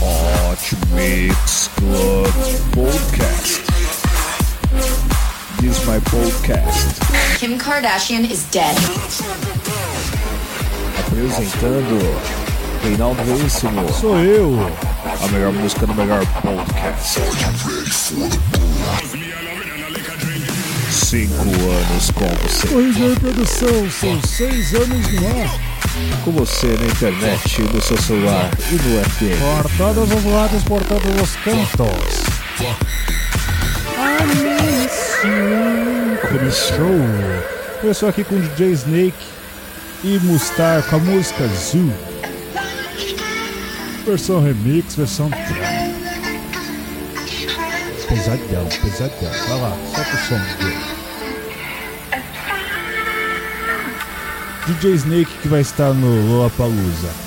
Hot Mix Club Podcast. This is my podcast. Kim Kardashian is dead. Apresentando Reinaldo Veríssimo. Sou eu. A melhor música do melhor podcast. Cinco anos com você. Corrigir produção, são seis anos no ar. Com você na internet, no seu celular e no FM. Por todos os lados, por todos os cantos. Show. Eu sou aqui com o DJ Snake e Mustar com a música Zoo. Versão remix, versão pesadão, pesadão. Vai lá, solta o som dele. DJ Snake que vai estar no Lollapalooza.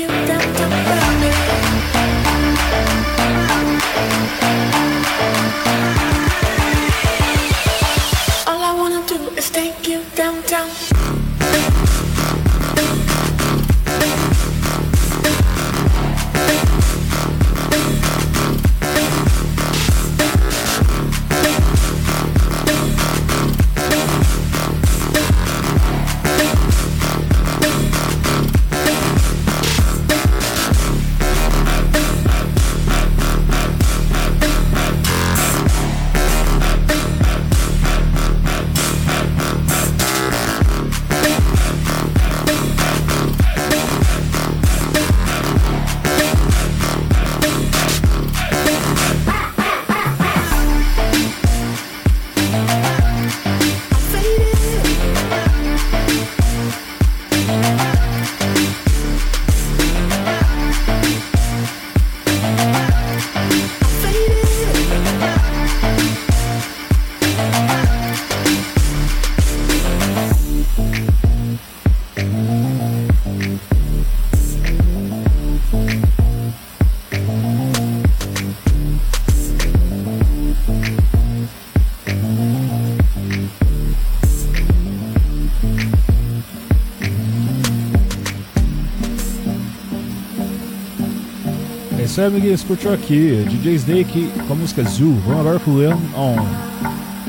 you isso aí, amiguinhos. Curtiu aqui. DJ Snake com a música Zoo. Vamos agora com o Leon On.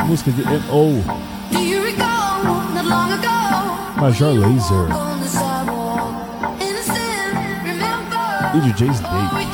Música de M.O. Major Laser e DJ Snake.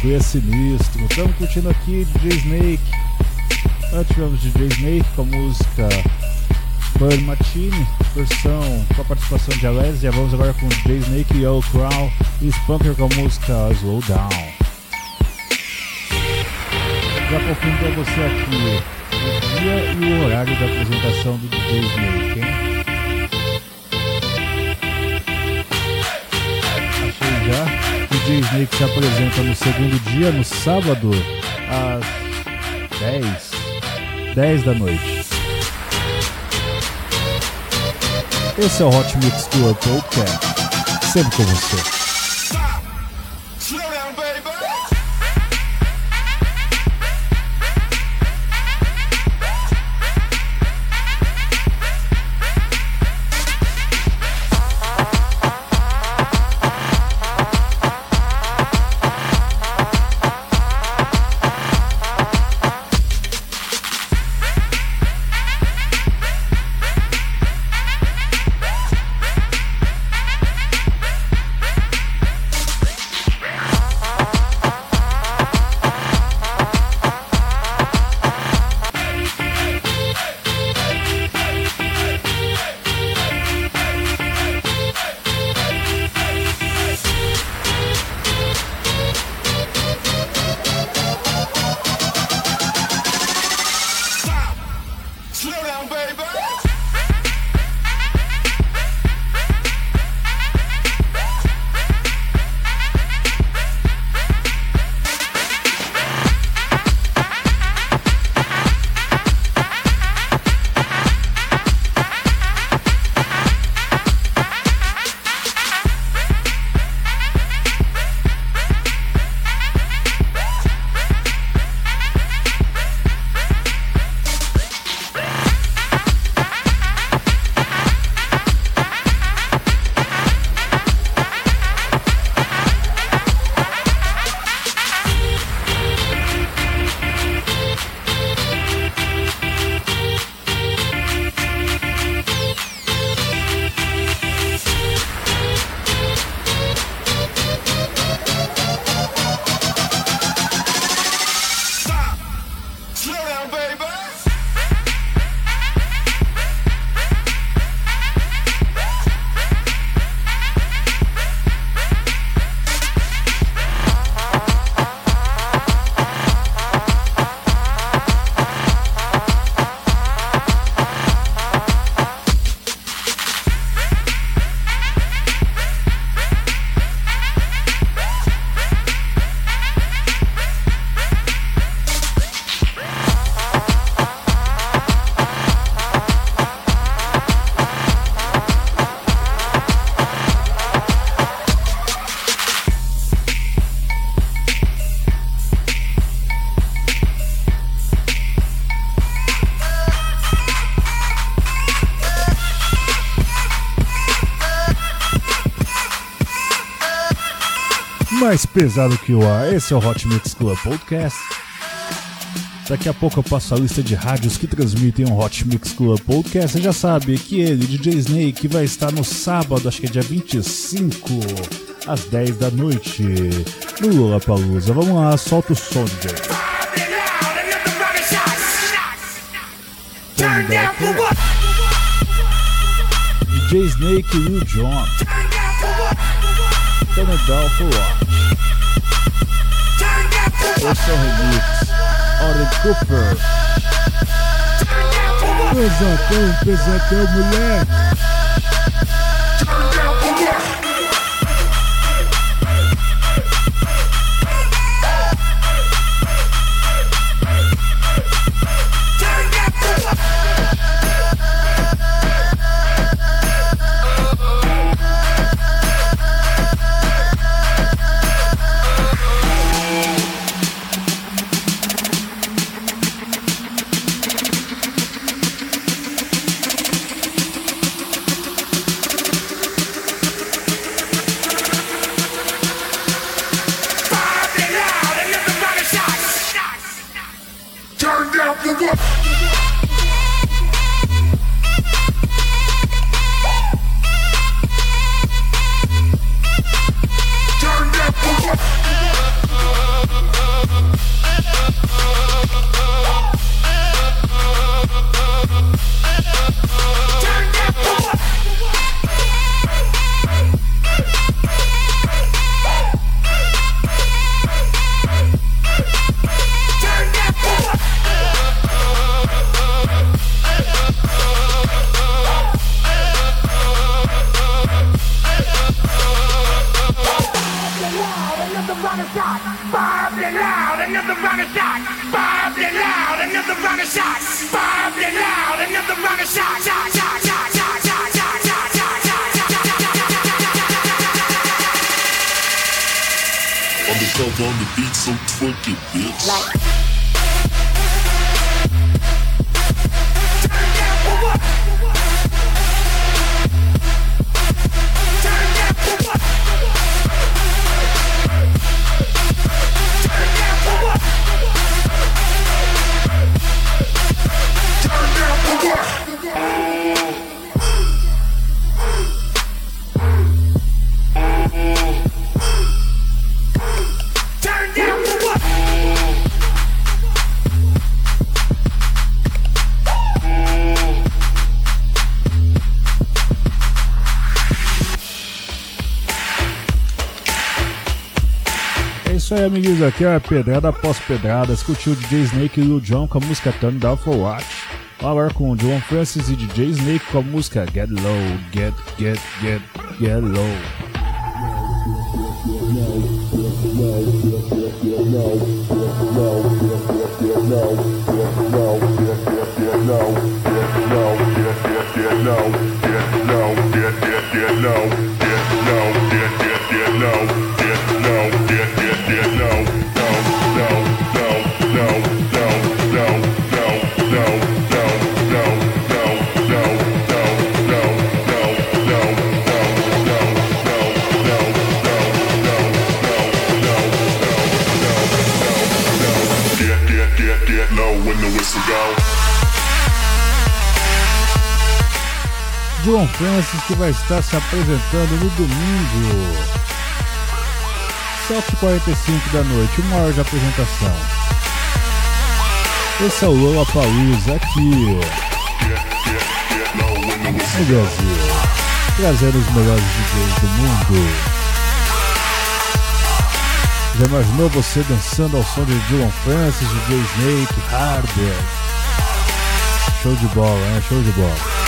Bagulho é sinistro. Estamos curtindo aqui DJ Snake. Antes tivemos DJ Snake com a música Bird Martini, versão com a participação de Alex. Já vamos agora com DJ Snake e o Crown e Spunker com a música Slow Down. Já confirmo para você aqui o dia e o horário da apresentação do DJ Snake, hein? Snake se apresenta no segundo dia, no sábado, às 10, 10 da noite. Esse é o Hot Mix Tour Podcast, sempre com você. Mais pesado que o ar. Esse é o Hot Mix Club Podcast. Daqui a pouco eu passo a lista de rádios que transmitem o Hot Mix Club Podcast. Você já sabe que ele, DJ Snake, vai estar no sábado, acho que é dia 25, às 10 da noite, no Lollapalooza. Vamos lá, solta o som, DJ. DJ Snake e Lil Jon. Turn it down for what? versão remix, Oren Cooper. Pesadão, pesadão, moleque. Amiguinhos. Aqui é pedrada após pedrada. Escutiu o DJ Snake e Lil Jon com a música Turn Down for What. Agora com o John Francis e DJ Snake com a música Get Low, Get, Get, Get, Get Low. Get, John Francis que vai estar se apresentando no domingo. 7h45 da noite, uma hora de apresentação. Esse é o Lola Palusa aqui no go. Brasil, trazendo os melhores DJs do mundo. Já imaginou você dançando ao som de Dylan Francis, DJ Snake, Hardware? Show de bola, né? Show de bola.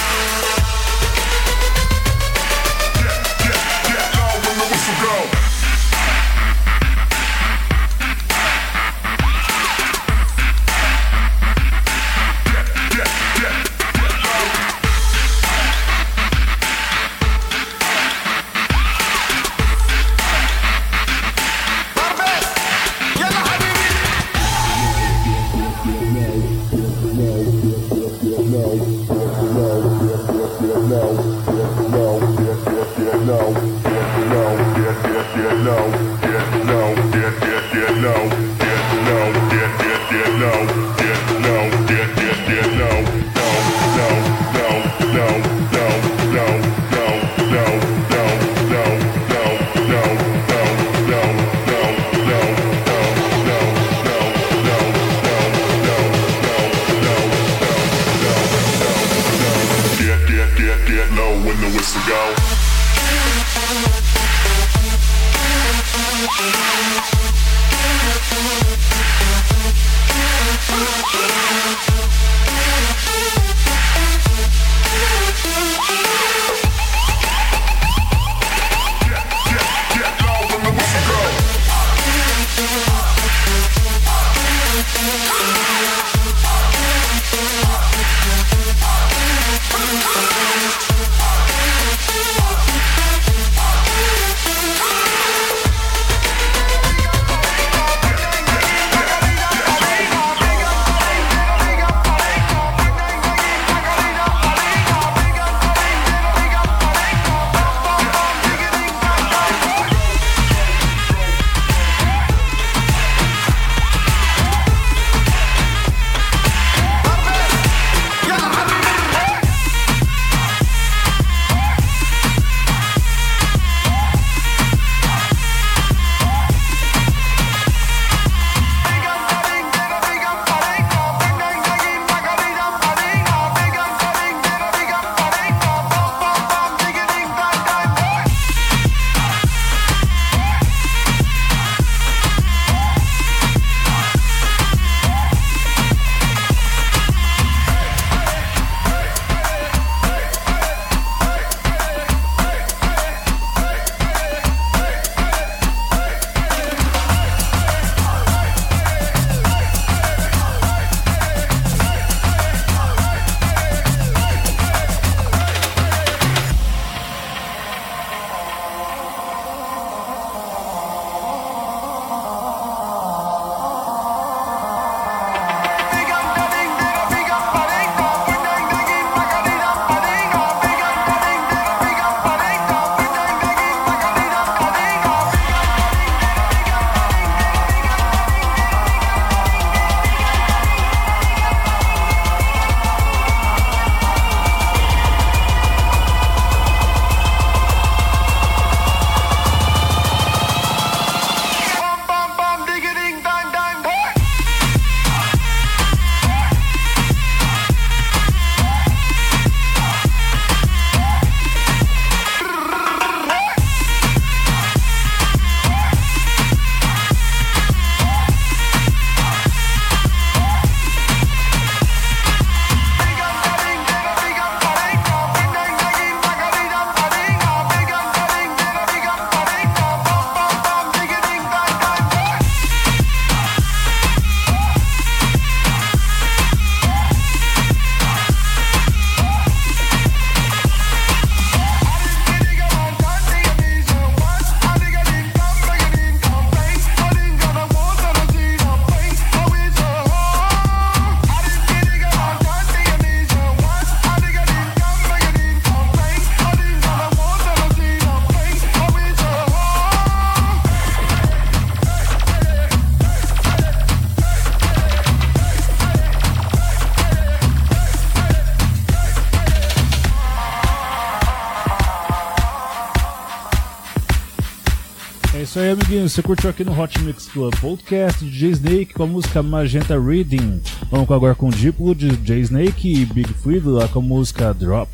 Isso aí, amiguinho. Você curtiu aqui no Hot Mix Club Podcast DJ Snake com a música Magenta Reading. Vamos agora com o Diplo de DJ Snake e Big Freedo com a música Drop.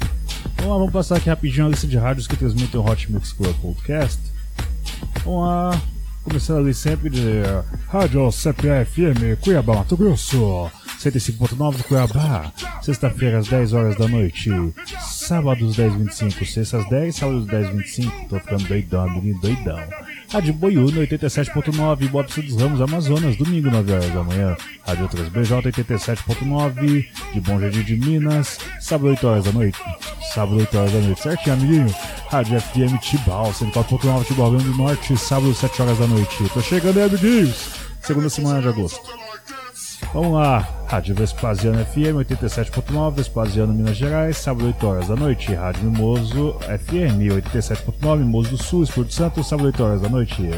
Vamos lá, vamos passar aqui rapidinho a lista de rádios que transmitem o Hot Mix Club Podcast. Vamos lá, começando ali sempre de Rádio CPFM Cuiabá, Mato Grosso. 105.9 de Cuiabá, sexta-feira às 10 horas da noite, sábados 10h25, sexta às 10, sábados 10h25, tô ficando doidão, menino doidão. Rádio Boiúna 87.9, Bopson dos Ramos, Amazonas, domingo 9 horas da manhã, Rádio Outras BJ 87.9, de Bom Jardim de Minas, sábado 8 horas da noite, sábado 8 horas da noite, certinho, amiguinho? Rádio FM Tibau, 104.9, Tibau, Rio do Norte, sábado 7 horas da noite. Tô chegando aí, amiguinhos, segunda semana de agosto. Vamos lá, Rádio Vespasiano FM 87.9, Vespasiano, Minas Gerais, sábado 8 horas da noite. Rádio Mimoso FM 87.9, Mimoso do Sul, Espírito Santo, sábado 8 horas da noite.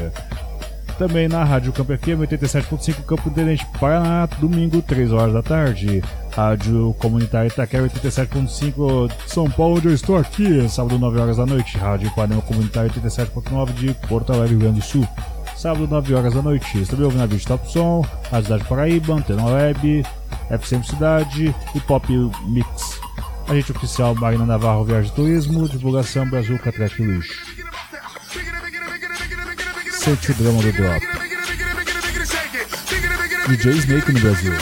Também na Rádio Campo FM 87.5, Campo Tenente, Paraná, domingo 3 horas da tarde. Rádio Comunitária Itaquera 87.5 São Paulo, onde eu estou aqui, sábado 9 horas da noite. Rádio Panema Comunitária 87.9 de Porto Alegre, Rio Grande do Sul sábado 9 horas da noite. Você também ouvindo a Vídeo Top Som, a Cidade Paraíba, Antena Web, FM Cidade e Pop Mix. Agente oficial Marina Navarro Viagem Turismo, divulgação Brasil Catrete Lixo. cacete o drama do drop. DJ Snake no Brasil.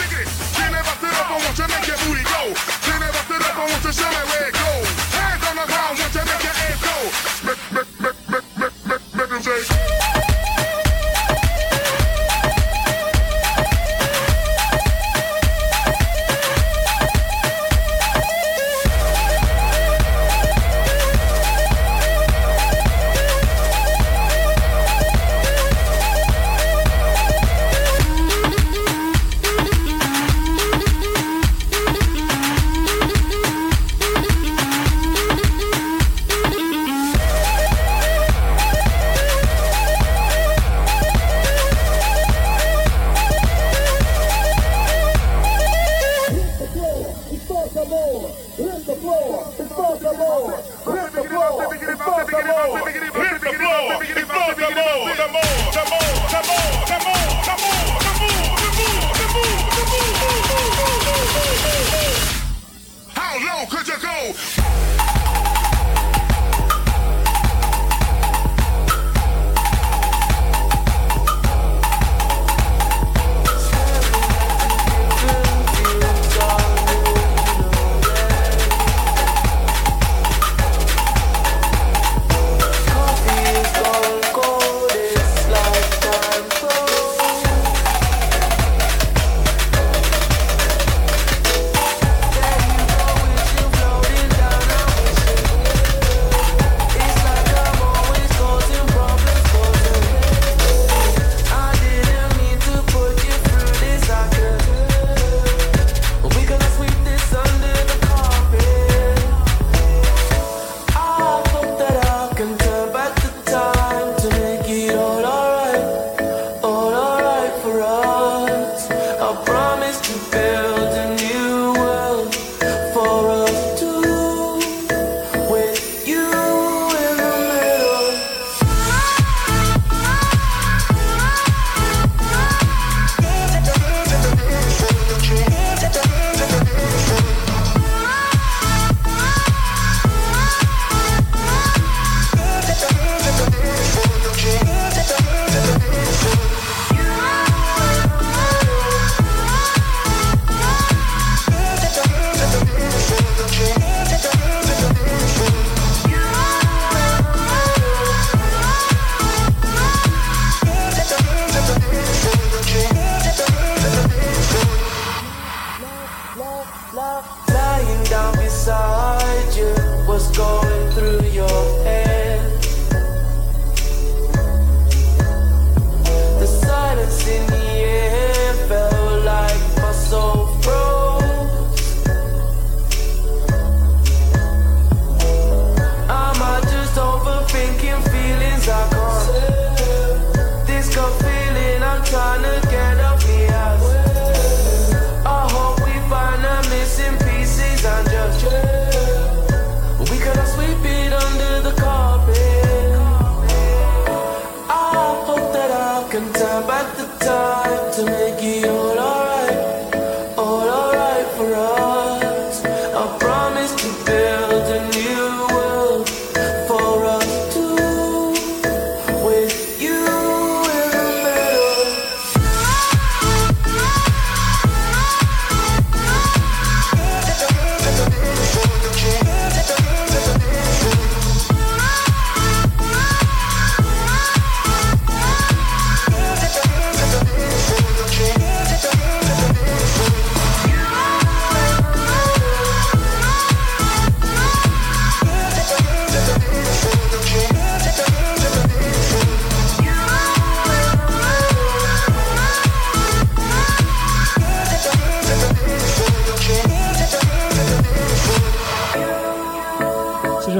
lying down beside you. What's going through your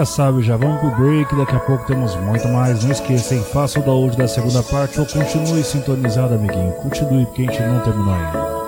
sabe, já vamos pro break, daqui a pouco temos muito mais. Não esqueça? Faça o download da segunda parte ou continue sintonizado, amiguinho. Continue, porque a gente não terminou ainda.